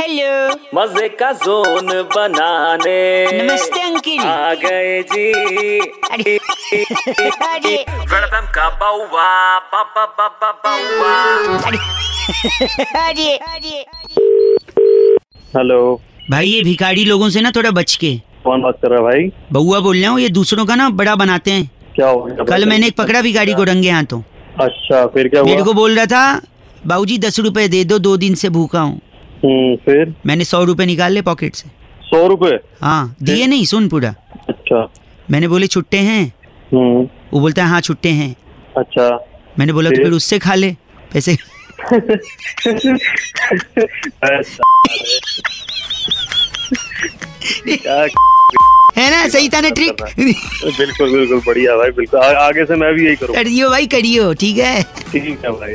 Hello मज़े का zone बनाने। नमस्ते अंकिल। आ गए जी। अरे अरे। वेलकम का बाउवा बाबा बाबा बाउवा। अरे अरे। अरे हेलो। भाई ये भिखारी लोगों से ना थोड़ा बच के। कौन बात कर रहा है भाई? बउआ बोल रहा हूँ ये दूसरों का ना बड़ा बनाते हैं। क्या हो गया? कल मैंने एक पकड़ा भिखारी को रंगे हाथों। अच्छा फिर क्या हुआ? मेरे को बोल रहा था बाबूजी दस रुपए दे दो दो दिन से भूखा हूँ। फिर? मैंने सौ रुपए निकाल ले पॉकेट से। सौ रुपए? हाँ दिए नहीं सुन पूरा। अच्छा। मैंने बोले छुट्टे हैं। हम्म। वो बोलता है हाँ छुट्टे हैं। अच्छा। मैंने बोला तो फिर? फिर उससे खा ले पैसे। है ना सही था ना ट्रिक बिल्कुल बिल्कुल बढ़िया भाई बिल्कुल। आ, आगे से मैं भी यही करूँ। करियो भाई करियो ठीक है। ठीक है भाई।